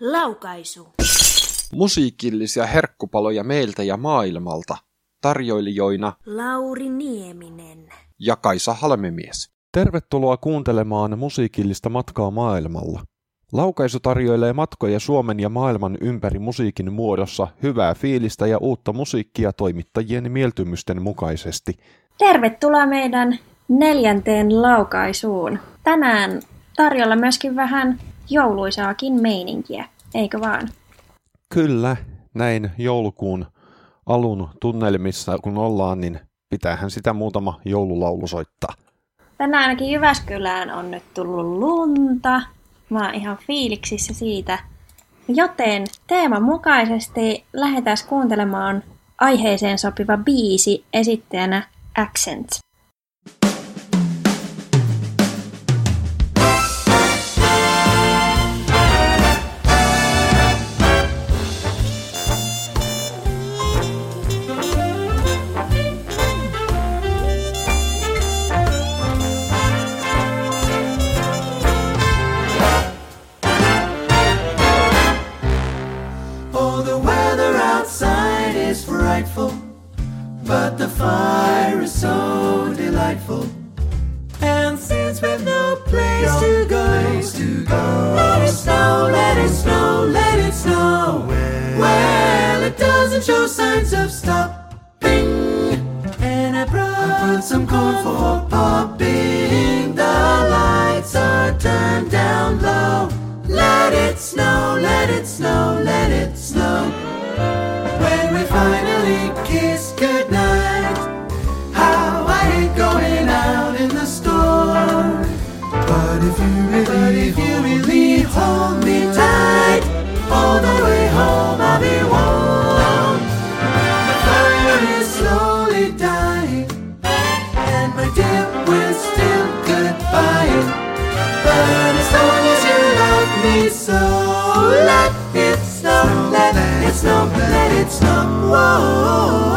Laukaisu. Musiikillisia herkkupaloja meiltä ja maailmalta. Tarjoilijoina Lauri Nieminen. ja Kaisa Halmemies. Tervetuloa kuuntelemaan musiikillista matkaa maailmalla. Laukaisu tarjoilee matkoja Suomen ja maailman ympäri musiikin muodossa hyvää fiilistä ja uutta musiikkia toimittajien mieltymysten mukaisesti. Tervetuloa meidän neljänteen laukaisuun. Tänään tarjolla myöskin vähän jouluisaakin meininkiä, eikö vaan? Kyllä, näin joulukuun alun tunnelmissa kun ollaan, niin pitäähän sitä muutama joululaulu soittaa. Tänään ainakin Jyväskylään on nyt tullut lunta. Mä oon ihan fiiliksissä siitä. Joten teeman mukaisesti lähdetään kuuntelemaan aiheeseen sopiva biisi esittäjänä Accent. Delightful. And since we've no place to go, to go, let it snow, let it snow, let it snow. Well, it doesn't show signs of stopping. And I brought some corn for popping. The lights are turned down low. Let it snow, let it snow, let it Oh,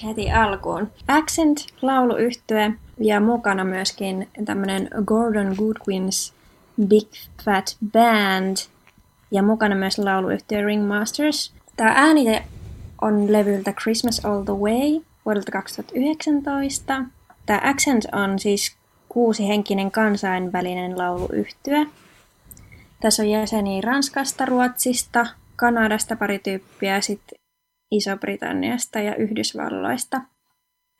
Täräytys heti alkuun. Accent, lauluyhtye ja mukana myöskin tämmönen Gordon Goodwins Big Fat Band ja mukana myös lauluyhtye Ringmasters. Tämä äänite on levyltä Christmas All the Way vuodelta 2019. Tämä Accent on siis kuusihenkinen kansainvälinen lauluyhtye. Tässä on jäseniä Ranskasta, Ruotsista, Kanadasta pari tyyppiä sitten Iso-Britanniasta ja Yhdysvalloista.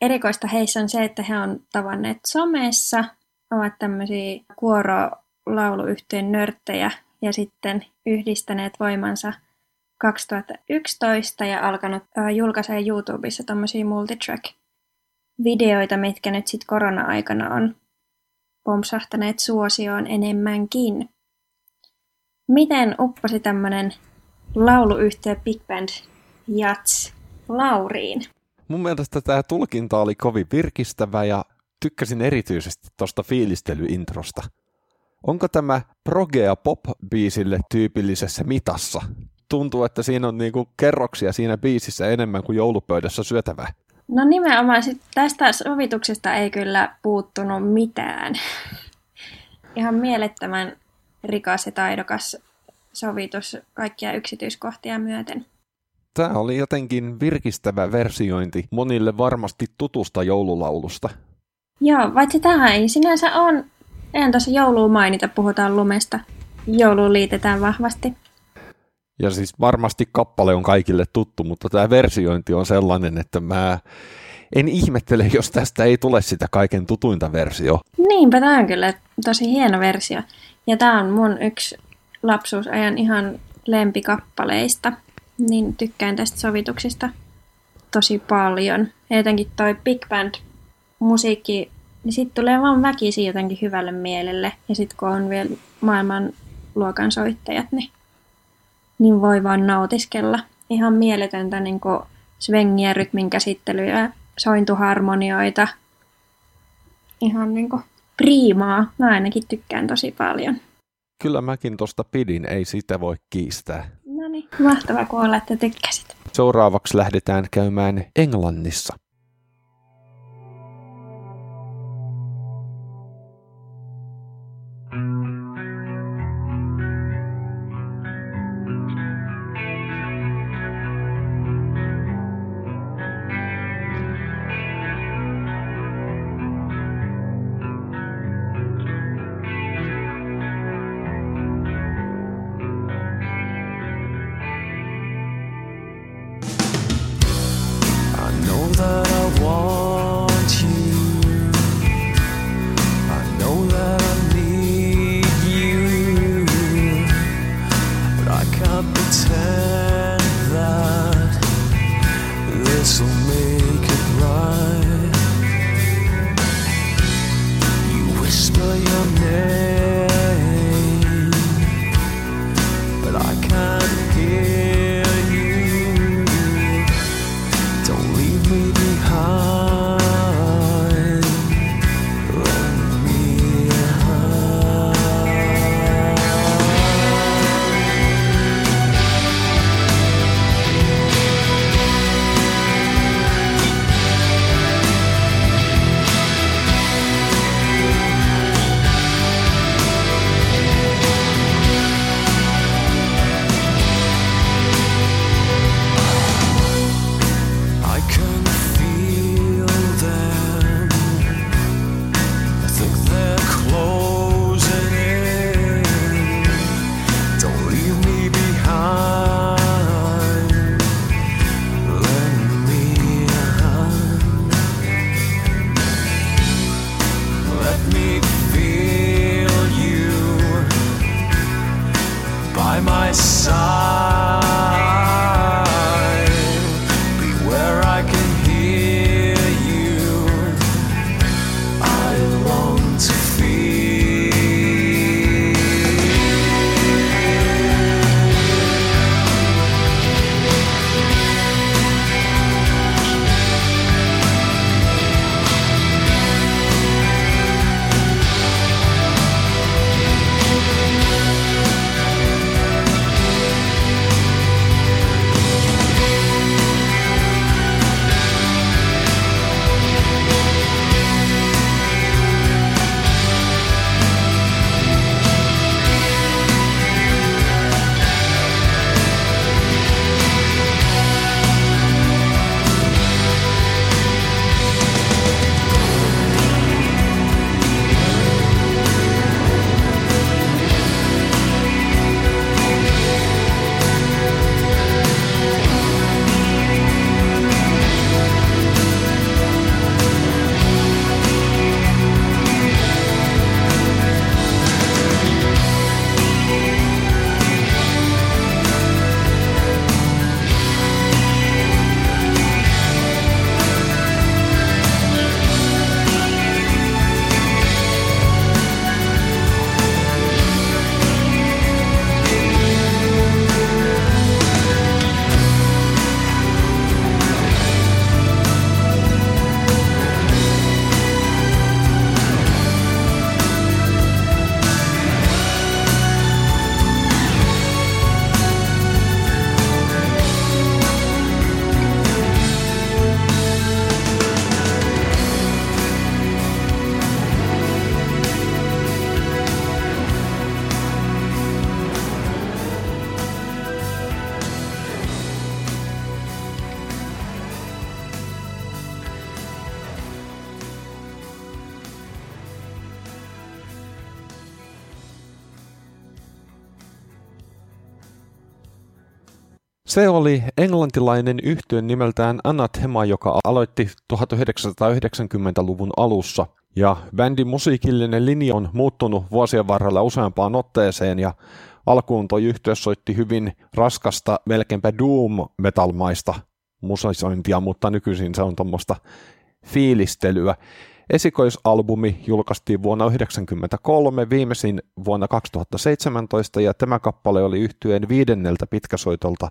Erikoista heissä on se, että he on tavanneet somessa, ovat tämmöisiä kuorolauluyhtyeen nörttejä ja sitten yhdistäneet voimansa 2011 ja alkanut julkaisee YouTubessa tämmöisiä multitrack-videoita, mitkä nyt sitten korona-aikana on pompsahtaneet suosioon enemmänkin. Miten upposi tämmöinen lauluyhtiö Big Band Jats Lauriin? Mun mielestä tämä tulkinta oli kovin virkistävä ja tykkäsin erityisesti tuosta fiilistelyintrosta. Onko tämä progea pop-biisille tyypillisessä mitassa? Tuntuu, että siinä on niinku kerroksia siinä biisissä enemmän kuin joulupöydässä syötävää. No nimenomaan sit tästä sovituksesta ei kyllä puuttunut mitään. Ihan mielettömän rikas ja taidokas sovitus kaikkia yksityiskohtia myöten. Tämä oli jotenkin virkistävä versiointi monille varmasti tutusta joululaulusta. Joo, vaikka tähän ei sinänsä on. En tuossa jouluun mainita, puhutaan lumesta. Jouluun liitetään vahvasti. Ja siis varmasti kappale on kaikille tuttu, mutta tämä versiointi on sellainen, että mä en ihmettele, jos tästä ei tule sitä kaiken tutuinta versio. Niinpä, tämä on kyllä tosi hieno versio. Ja tämä on mun yksi lapsuusajan ihan lempikappaleista. Niin tykkään tästä sovituksista tosi paljon. Ja jotenkin toi big band musiikki, niin sitten tulee vaan väkisin jotenkin hyvälle mielelle. Ja sitten kun on vielä maailman luokan soittajat, niin, niin voi vaan nautiskella. Ihan mieletöntä niin svengiä, rytmin käsittelyä, sointuharmonioita. Ihan niin priimaa. Mä ainakin tykkään tosi paljon. Kyllä mäkin tosta pidin, ei sitä voi kiistää. Mahtavaa kuulla, että tykkäsit. Seuraavaksi lähdetään käymään Englannissa. but Se oli englantilainen yhtye nimeltään Anathema, joka aloitti 1990-luvun alussa. Ja bändin musiikillinen linja on muuttunut vuosien varrella useampaan otteeseen ja alkuun toi yhtye soitti hyvin raskasta, melkeinpä doom-metalmaista musisointia, mutta nykyisin se on tuommoista fiilistelyä. Esikoisalbumi julkaistiin vuonna 1993, viimeisin vuonna 2017 ja tämä kappale oli yhtyeen viidenneltä pitkäsoitolta,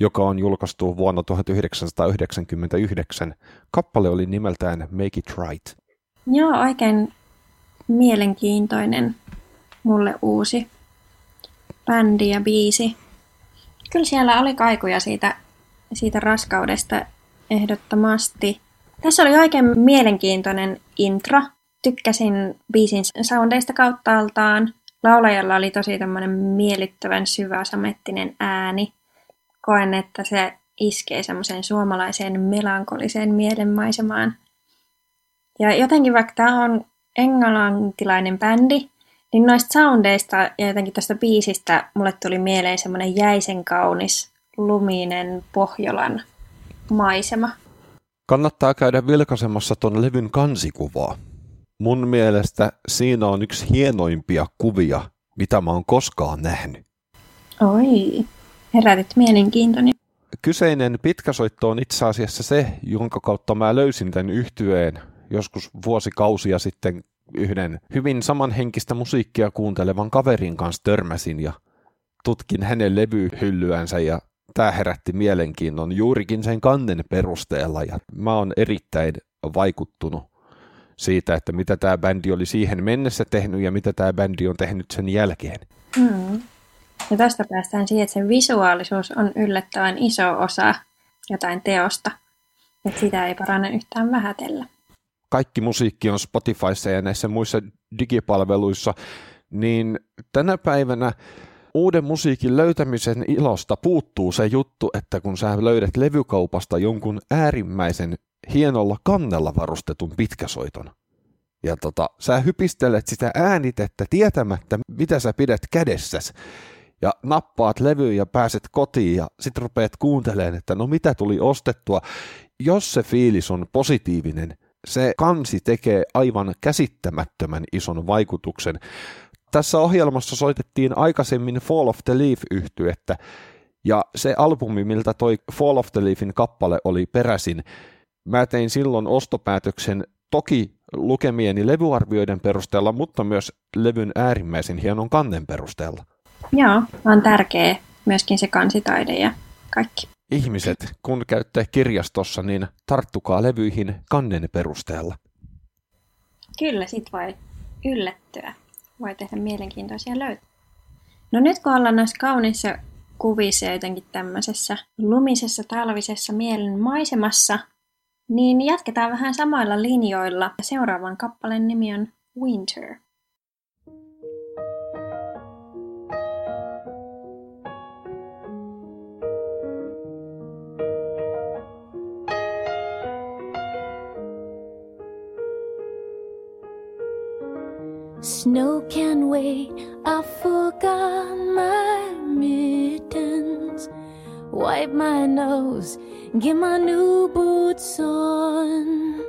joka on julkaistu vuonna 1999. Kappale oli nimeltään Make It Right. Joo, oikein mielenkiintoinen mulle uusi bändi ja biisi. Kyllä siellä oli kaikuja siitä, siitä raskaudesta ehdottomasti. Tässä oli oikein mielenkiintoinen intro. Tykkäsin biisin soundeista kauttaaltaan. Laulajalla oli tosi tämmöinen miellyttävän syvä samettinen ääni. Koen, että se iskee semmoiseen suomalaiseen melankoliseen mielenmaisemaan. Ja jotenkin vaikka tämä on englantilainen bändi, niin noista soundeista ja jotenkin tästä biisistä mulle tuli mieleen semmoinen jäisen kaunis luminen Pohjolan maisema. Kannattaa käydä vilkaisemassa ton levyn kansikuvaa. Mun mielestä siinä on yksi hienoimpia kuvia, mitä mä oon koskaan nähnyt. Oi, herätit mielenkiintoni. Kyseinen pitkäsoitto on itse asiassa se, jonka kautta mä löysin tämän yhtyeen joskus vuosikausia sitten yhden hyvin samanhenkistä musiikkia kuuntelevan kaverin kanssa törmäsin ja tutkin hänen levyhyllyänsä ja tämä herätti mielenkiinnon juurikin sen kannen perusteella ja mä oon erittäin vaikuttunut siitä, että mitä tämä bändi oli siihen mennessä tehnyt ja mitä tämä bändi on tehnyt sen jälkeen. Mm. Ja tästä päästään siihen, että sen visuaalisuus on yllättävän iso osa jotain teosta. Että sitä ei parane yhtään vähätellä. Kaikki musiikki on Spotifyssa ja näissä muissa digipalveluissa, niin tänä päivänä uuden musiikin löytämisen ilosta puuttuu se juttu, että kun sä löydät levykaupasta jonkun äärimmäisen hienolla kannella varustetun pitkäsoiton, ja tota, sä hypistelet sitä äänitettä tietämättä, mitä sä pidät kädessäs, ja nappaat levyyn ja pääset kotiin ja sit rupeat kuuntelemaan, että no mitä tuli ostettua. Jos se fiilis on positiivinen, se kansi tekee aivan käsittämättömän ison vaikutuksen. Tässä ohjelmassa soitettiin aikaisemmin Fall of the Leaf yhtyettä, ja se albumi, miltä toi Fall of the Leafin kappale oli peräisin, mä tein silloin ostopäätöksen toki lukemieni levyarvioiden perusteella, mutta myös levyn äärimmäisen hienon kannen perusteella. Joo, on tärkeä myöskin se kansitaide ja kaikki. Ihmiset, kun käytte kirjastossa, niin tarttukaa levyihin kannen perusteella. Kyllä, sit voi yllättyä. Voi tehdä mielenkiintoisia löytöjä. No nyt kun ollaan näissä kauniissa kuvissa ja jotenkin tämmöisessä lumisessa talvisessa mielen maisemassa, niin jatketaan vähän samoilla linjoilla. Seuraavan kappaleen nimi on Winter. Snow can wait, I forgot my mittens. Wipe my nose, get my new boots on.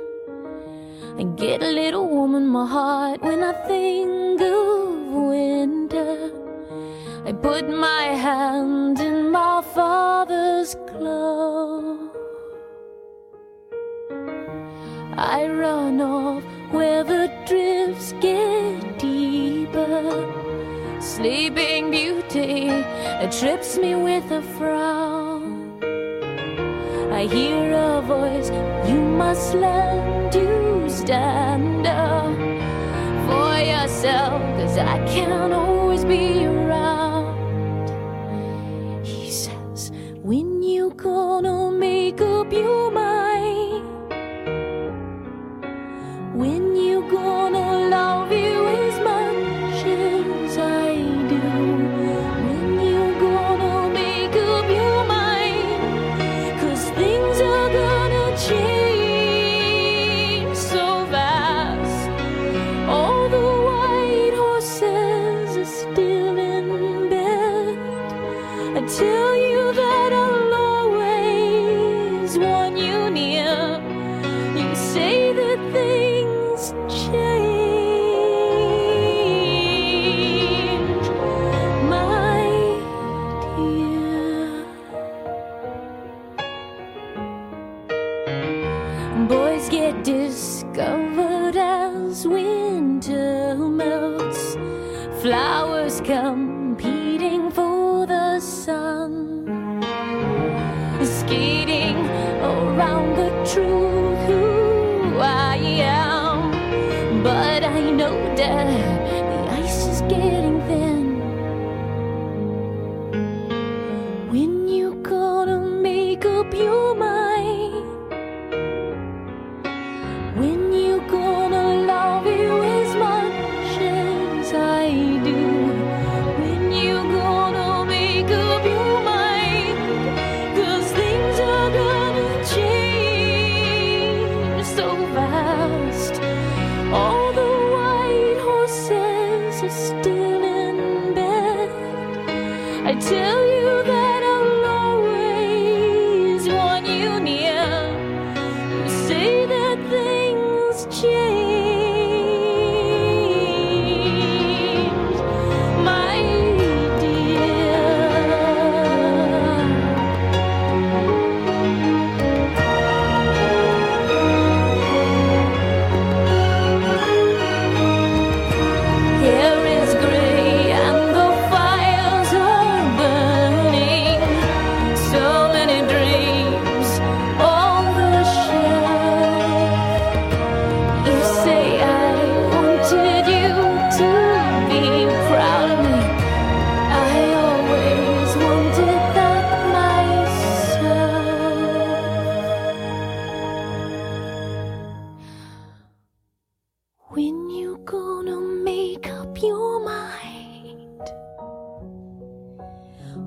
I get a little warm in my heart when I think of winter. I put my hand in my father's glove. I run off where the drifts get. Sleeping Beauty trips me with a frown. I hear a voice, you must learn to stand up for yourself, cause I can't always be around.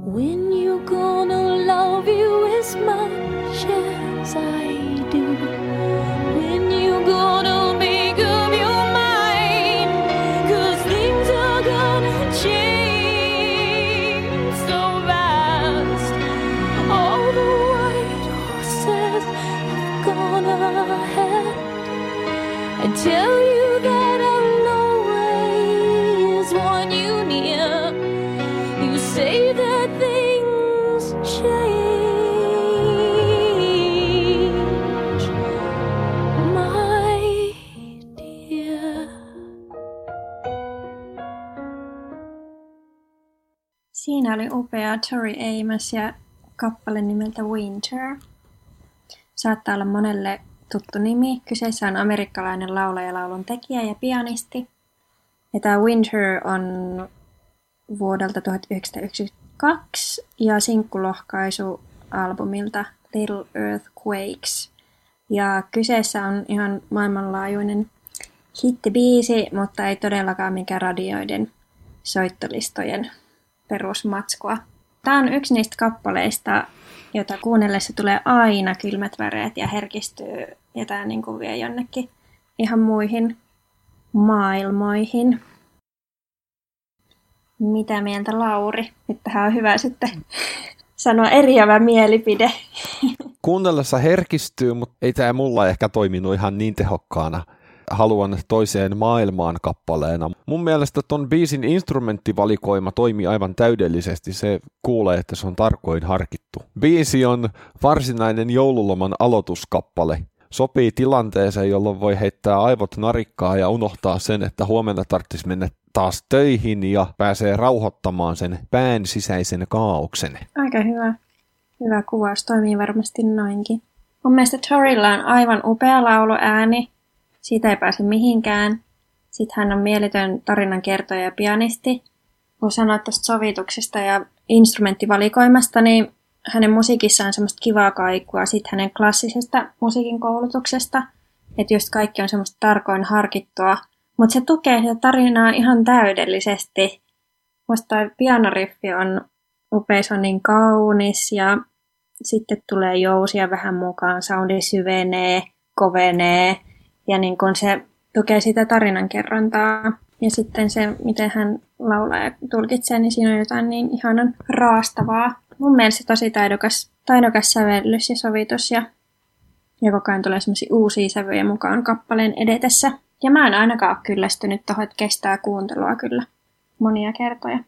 When Oli upea Tori Amos ja kappale nimeltä Winter. Saattaa olla monelle tuttu nimi. Kyseessä on amerikkalainen laulaja, laulun tekijä ja pianisti. Ja tämä Winter on vuodelta 1992 ja sinkkulohkaisu albumilta Little Earthquakes. Ja kyseessä on ihan maailmanlaajuinen hittibiisi, mutta ei todellakaan mikään radioiden soittolistojen perusmatskua. Tämä on yksi niistä kappaleista, jota kuunnellessa tulee aina kylmät väreet ja herkistyy ja tämä niin kuin vie jonnekin ihan muihin maailmoihin. Mitä mieltä Lauri? Nyt tähän on hyvä sitten sanoa eriävä mielipide. Kuunnellessa herkistyy, mutta ei tämä mulla ehkä toiminut ihan niin tehokkaana. Haluan toiseen maailmaan kappaleena. Mun mielestä ton biisin instrumenttivalikoima toimii aivan täydellisesti. Se kuulee, että se on tarkoin harkittu. Biisi on varsinainen joululoman aloituskappale. Sopii tilanteeseen, jolloin voi heittää aivot narikkaa ja unohtaa sen, että huomenna tarvitsisi mennä taas töihin ja pääsee rauhoittamaan sen pään sisäisen kaauksen. Aika hyvä. Hyvä kuvaus, toimii varmasti noinkin. Mun mielestä Torilla on aivan upea lauluääni. Siitä ei pääse mihinkään. Sitten hän on mieletön tarinan kertoja ja pianisti. Kun sanoit tästä sovituksesta ja instrumenttivalikoimasta, niin hänen musiikissaan on semmoista kivaa kaikua sitten hänen klassisesta musiikin koulutuksesta. Että just kaikki on semmoista tarkoin harkittua. Mutta se tukee sitä tarinaa ihan täydellisesti. Musta pianoriffi on upea, se on niin kaunis ja sitten tulee jousia vähän mukaan, soundi syvenee, kovenee ja niin kun se tukee sitä tarinankerrontaa. Ja sitten se, miten hän laulaa ja tulkitsee, niin siinä on jotain niin ihanan raastavaa. Mun mielestä tosi taidokas, taidokas sävellys ja sovitus ja, ja koko ajan tulee semmoisia uusia sävyjä mukaan kappaleen edetessä. Ja mä en ainakaan ole kyllästynyt tuohon, että kestää kuuntelua kyllä monia kertoja.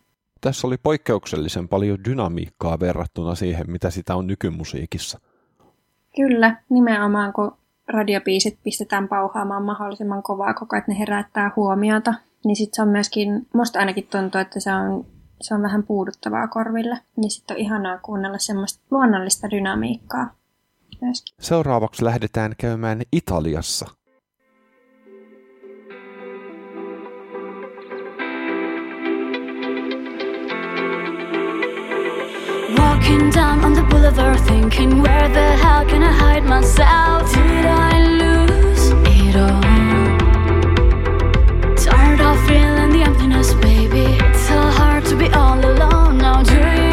Tässä oli poikkeuksellisen paljon dynamiikkaa verrattuna siihen, mitä sitä on nykymusiikissa. Kyllä, nimenomaan kun radiopiisit pistetään pauhaamaan mahdollisimman kovaa koko että ne herättää huomiota, niin sitten se on myöskin, musta ainakin tuntuu, että se on, se on vähän puuduttavaa korville. Niin sitten on ihanaa kuunnella semmoista luonnollista dynamiikkaa myöskin. Seuraavaksi lähdetään käymään Italiassa. Walking down on the boulevard, thinking, where the hell can I hide myself? Did I lose it all? Tired of feeling the emptiness, baby. It's so hard to be all alone. Now, do you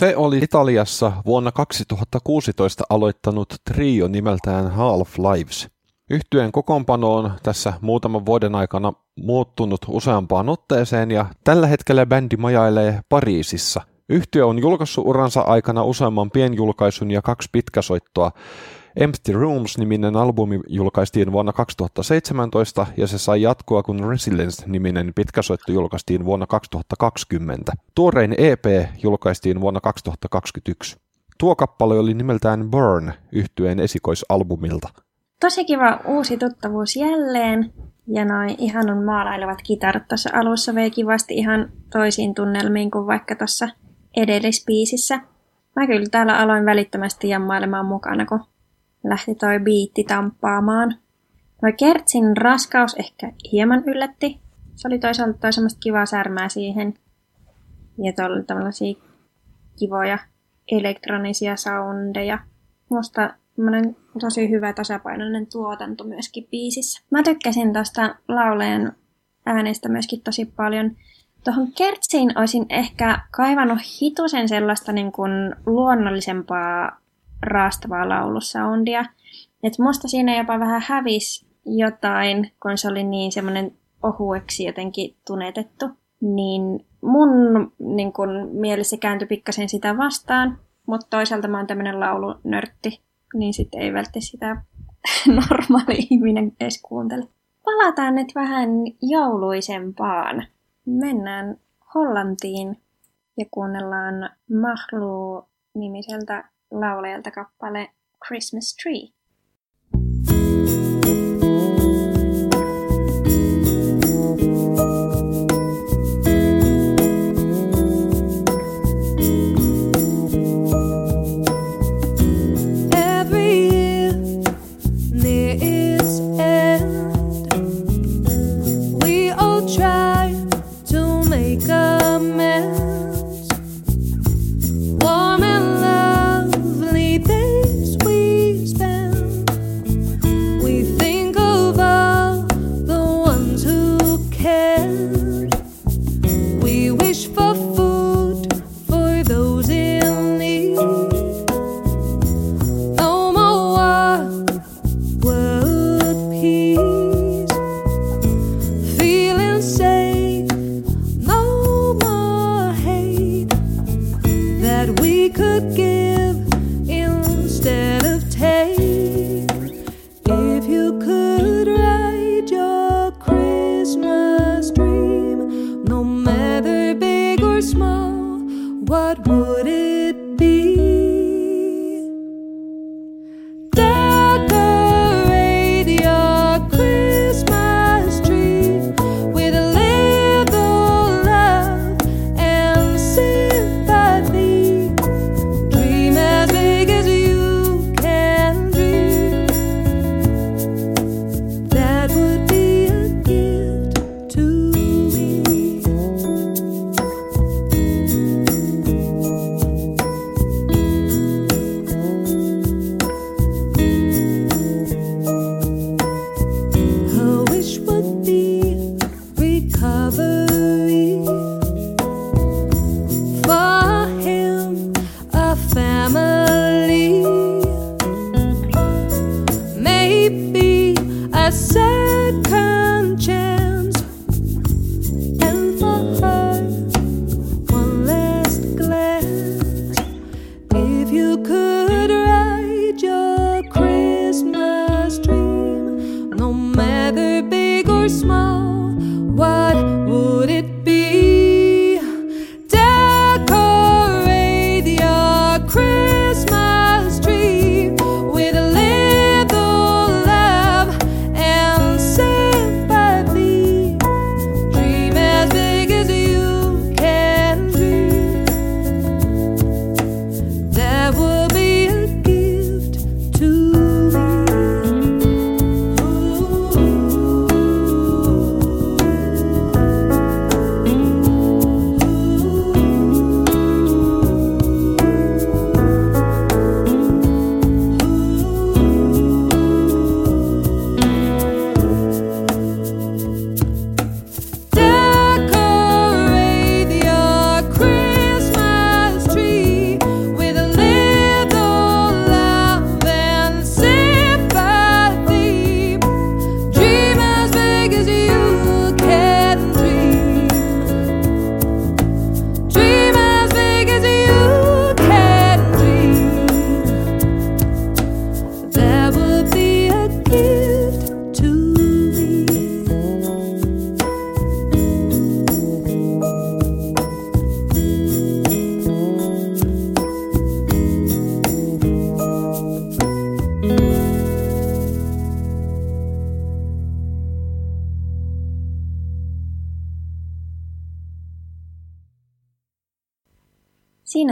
Se oli Italiassa vuonna 2016 aloittanut trio nimeltään Half Lives. Yhtyeen kokoonpano on tässä muutaman vuoden aikana muuttunut useampaan otteeseen ja tällä hetkellä bändi majailee Pariisissa. Yhtye on julkaissut uransa aikana useamman pienjulkaisun ja kaksi pitkäsoittoa. Empty Rooms-niminen albumi julkaistiin vuonna 2017 ja se sai jatkoa, kun Resilience-niminen pitkäsoitto julkaistiin vuonna 2020. Tuorein EP julkaistiin vuonna 2021. Tuo kappale oli nimeltään Burn yhtyeen esikoisalbumilta. Tosi kiva uusi tuttavuus jälleen. Ja noin ihanan maalailevat kitarat tuossa alussa vei kivasti ihan toisiin tunnelmiin kuin vaikka tuossa edellisbiisissä. Mä kyllä täällä aloin välittömästi jammailemaan mukana, kun lähti toi biitti tamppaamaan. Toi Kertsin raskaus ehkä hieman yllätti. Se oli toisaalta toi semmoista kivaa särmää siihen. Ja tuolla tällaisia kivoja elektronisia soundeja. Musta tosi hyvä tasapainoinen tuotanto myöskin biisissä. Mä tykkäsin tosta laulajan äänestä myöskin tosi paljon. Tuohon Kertsiin olisin ehkä kaivannut hitusen sellaista niin kuin luonnollisempaa raastavaa laulusoundia. Et musta siinä jopa vähän hävis jotain, kun se oli niin semmoinen ohueksi jotenkin tunetettu. Niin mun niin kun, mielessä kääntyi pikkasen sitä vastaan, mutta toisaalta mä oon tämmöinen laulunörtti, niin sitten ei välttämättä sitä normaali ihminen edes kuuntele. Palataan nyt vähän jouluisempaan. Mennään Hollantiin ja kuunnellaan Mahlu-nimiseltä laulajalta kappale Christmas Tree.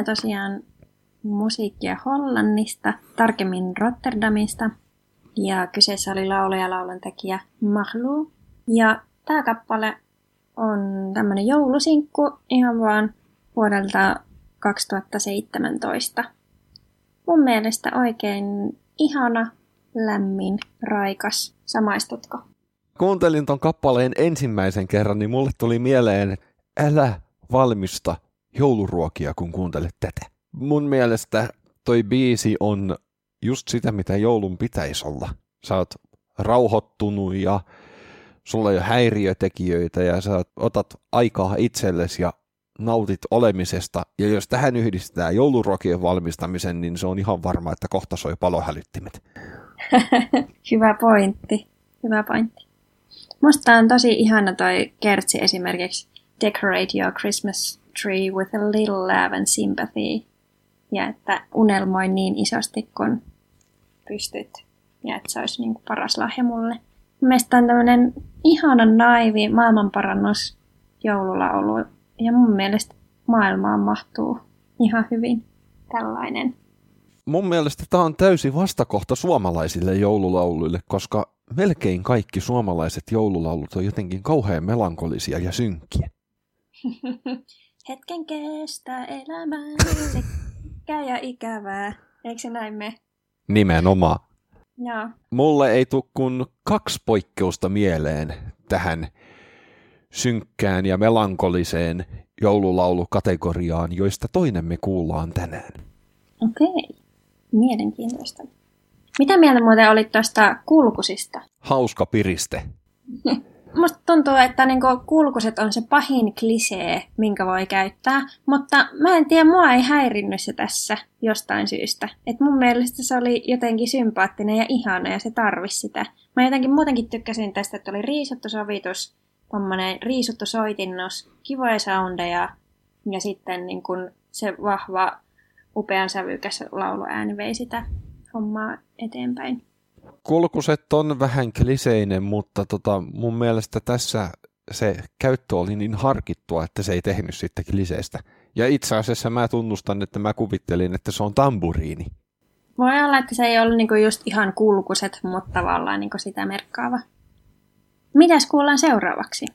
Tosiaan musiikkia Hollannista, tarkemmin Rotterdamista. Ja kyseessä oli laulaja ja lauluntekijä Mahlu. Ja tämä kappale on tämmönen joulusinkku ihan vaan vuodelta 2017. Mun mielestä oikein ihana, lämmin, raikas. Samaistutko? Kuuntelin ton kappaleen ensimmäisen kerran, niin mulle tuli mieleen, älä valmista jouluruokia, kun kuuntelet tätä. Mun mielestä toi biisi on just sitä, mitä joulun pitäisi olla. Sä oot rauhoittunut ja sulla ei ole häiriötekijöitä ja sä otat aikaa itsellesi ja nautit olemisesta. Ja jos tähän yhdistetään jouluruokien valmistamisen, niin se on ihan varma, että kohta soi palohälyttimet. Hyvä pointti. Hyvä pointti. Musta on tosi ihana toi kertsi esimerkiksi Decorate your Christmas tree with a little love and sympathy. Ja että unelmoi niin isosti kun pystyt. Ja että se olisi niin kuin paras lahja mulle. Mielestäni on tämmöinen ihana naivi maailmanparannus joululaulu. Ja mun mielestä maailmaan mahtuu ihan hyvin tällainen. Mun mielestä tämä on täysi vastakohta suomalaisille joululauluille, koska melkein kaikki suomalaiset joululaulut on jotenkin kauhean melankolisia ja synkkiä. Hetken kestää elämää, sekä ja ikävää. Eikö se näin me? Nimenomaan. Joo. Mulle ei tule kuin kaksi poikkeusta mieleen tähän synkkään ja melankoliseen joululaulukategoriaan, joista toinen me kuullaan tänään. Okei. Mielenkiintoista. Mitä mieltä muuten olit tuosta kulkusista? Hauska piriste. Musta tuntuu, että niinku kulkuset on se pahin klisee, minkä voi käyttää, mutta mä en tiedä, mua ei häirinnyt se tässä jostain syystä. Et mun mielestä se oli jotenkin sympaattinen ja ihana ja se tarvisi sitä. Mä jotenkin muutenkin tykkäsin tästä, että oli riisuttu sovitus, tommonen riisuttu soitinnus, kivoja soundeja ja sitten niin kun se vahva, upean sävykäs lauluääni vei sitä hommaa eteenpäin. Kulkuset on vähän kliseinen, mutta tota, mun mielestä tässä se käyttö oli niin harkittua, että se ei tehnyt sitten kliseistä. Ja itse asiassa mä tunnustan, että mä kuvittelin, että se on tamburiini. Voi olla, että se ei ollut niinku just ihan kulkuset, mutta tavallaan niinku sitä merkkaava. Mitäs kuullaan seuraavaksi?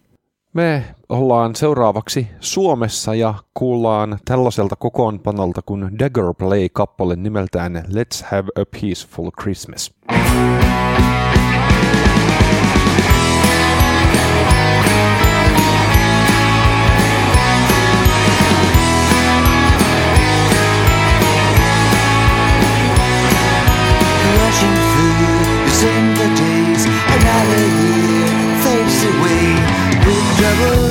Me ollaan seuraavaksi Suomessa ja kuullaan tällaiselta kokoonpanolta kuin Dagger Play-kappale nimeltään Let's Have a Peaceful Christmas. Rushing with troubles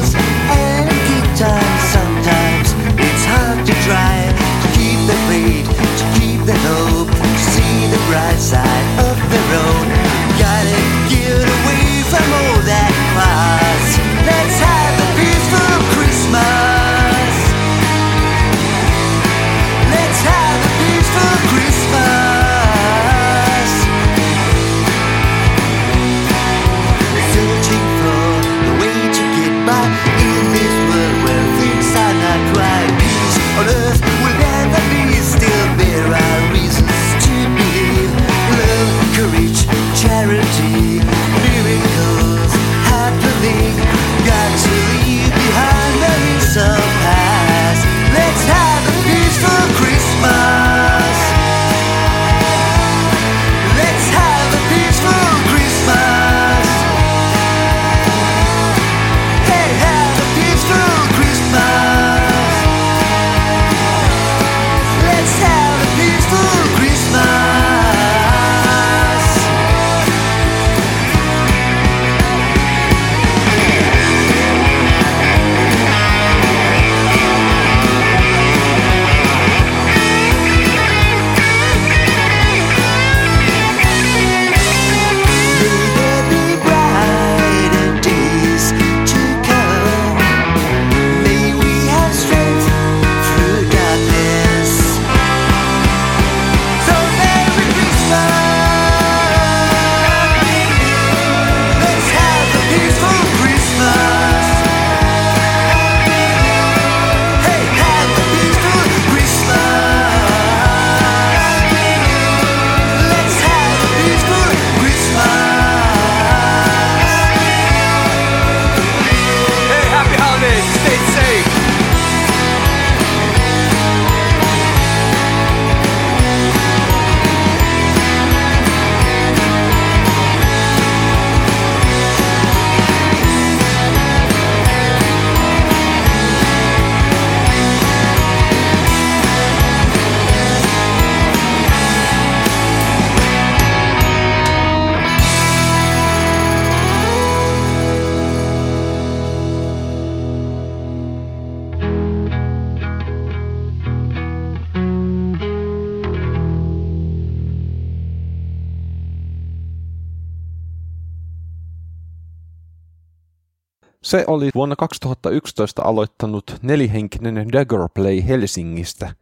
Se oli vuonna 2011 aloittanut nelihenkinen Dagger Play Helsingistä.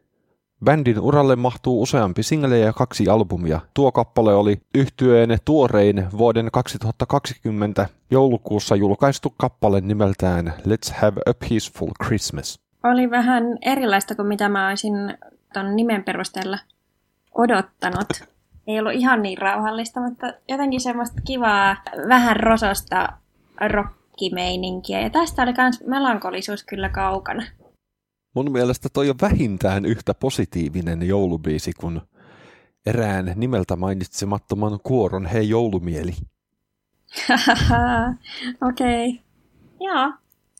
Bändin uralle mahtuu useampi single ja kaksi albumia. Tuo kappale oli yhtyeen tuorein vuoden 2020 joulukuussa julkaistu kappale nimeltään Let's Have a Peaceful Christmas. Oli vähän erilaista kuin mitä mä olisin ton nimen perusteella odottanut. Ei ollut ihan niin rauhallista, mutta jotenkin semmoista kivaa, vähän rososta rockimeininkiä. Ja tästä oli myös melankolisuus kyllä kaukana. Mun mielestä toi on vähintään yhtä positiivinen joulubiisi kuin erään nimeltä mainitsemattoman kuoron Hei joulumieli. Okei. Okay. Joo,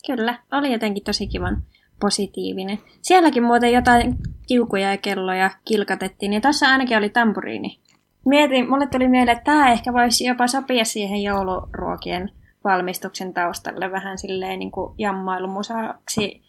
kyllä. Oli jotenkin tosi kivan positiivinen. Sielläkin muuten jotain kiukuja ja kelloja kilkatettiin, ja tässä ainakin oli tampuriini. Mietin, mulle tuli mieleen, että tämä ehkä voisi jopa sopia siihen jouluruokien valmistuksen taustalle vähän silleen niin kuin jammailumusaksi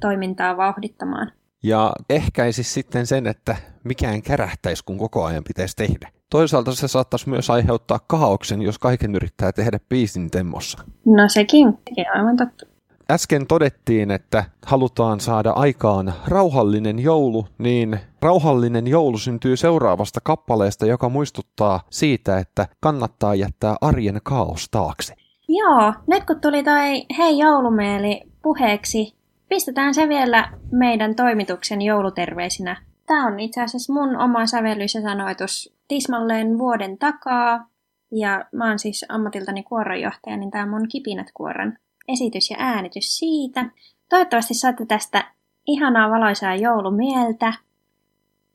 toimintaa vauhdittamaan. Ja ehkäisi sitten sen, että mikään kärähtäisi, kun koko ajan pitäisi tehdä. Toisaalta se saattaisi myös aiheuttaa kaauksen, jos kaiken yrittää tehdä biisin temmossa. No sekin, sekin aivan totta. Äsken todettiin, että halutaan saada aikaan rauhallinen joulu, niin rauhallinen joulu syntyy seuraavasta kappaleesta, joka muistuttaa siitä, että kannattaa jättää arjen kaos taakse. Joo, nyt kun tuli toi Hei joulumieli puheeksi, pistetään se vielä meidän toimituksen jouluterveisinä. Tämä on itse asiassa mun oma sävellys ja sanoitus tismalleen vuoden takaa. Ja mä oon siis ammatiltani kuoronjohtaja, niin tämä on mun kipinät kuoron esitys ja äänitys siitä. Toivottavasti saatte tästä ihanaa valoisaa joulumieltä.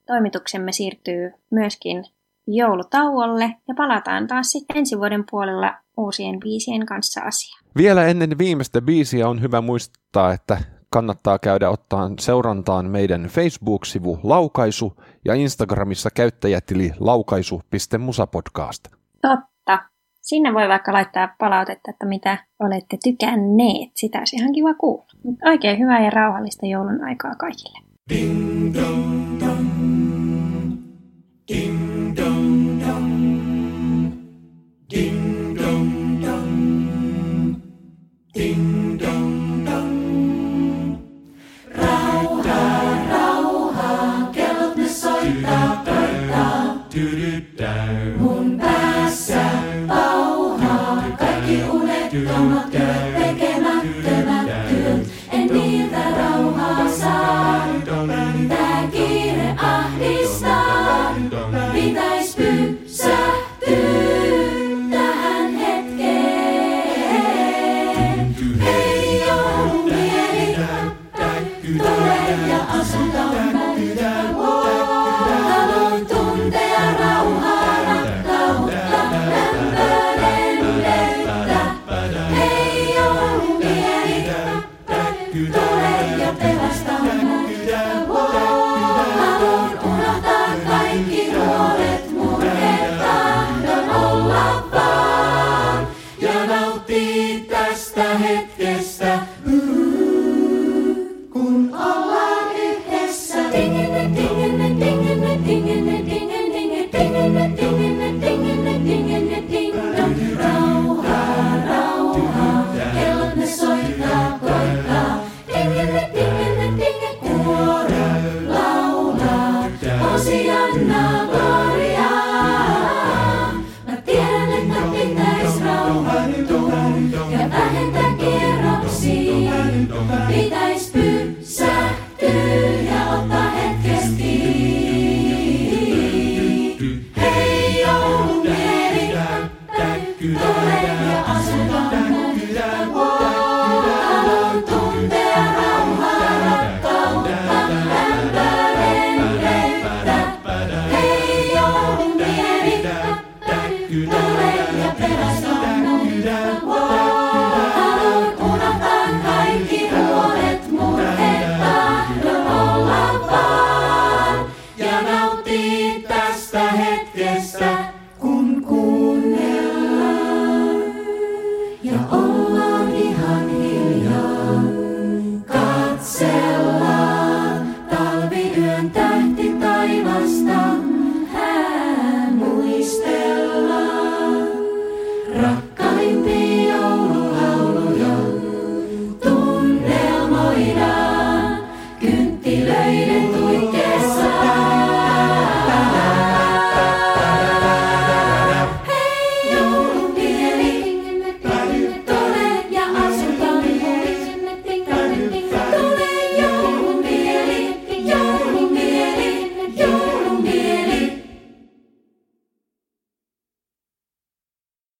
Toimituksemme siirtyy myöskin joulutauolle ja palataan taas sitten ensi vuoden puolella uusien biisien kanssa asiaan. Vielä ennen viimeistä biisiä on hyvä muistaa, että kannattaa käydä ottaa seurantaan meidän Facebook-sivu Laukaisu ja Instagramissa käyttäjätili laukaisu.musapodcast. Totta. Sinne voi vaikka laittaa palautetta, että mitä olette tykänneet. Sitä olisi ihan kiva kuulla. Mutta oikein hyvää ja rauhallista joulun aikaa kaikille. Ding dong dong. Ding Gud är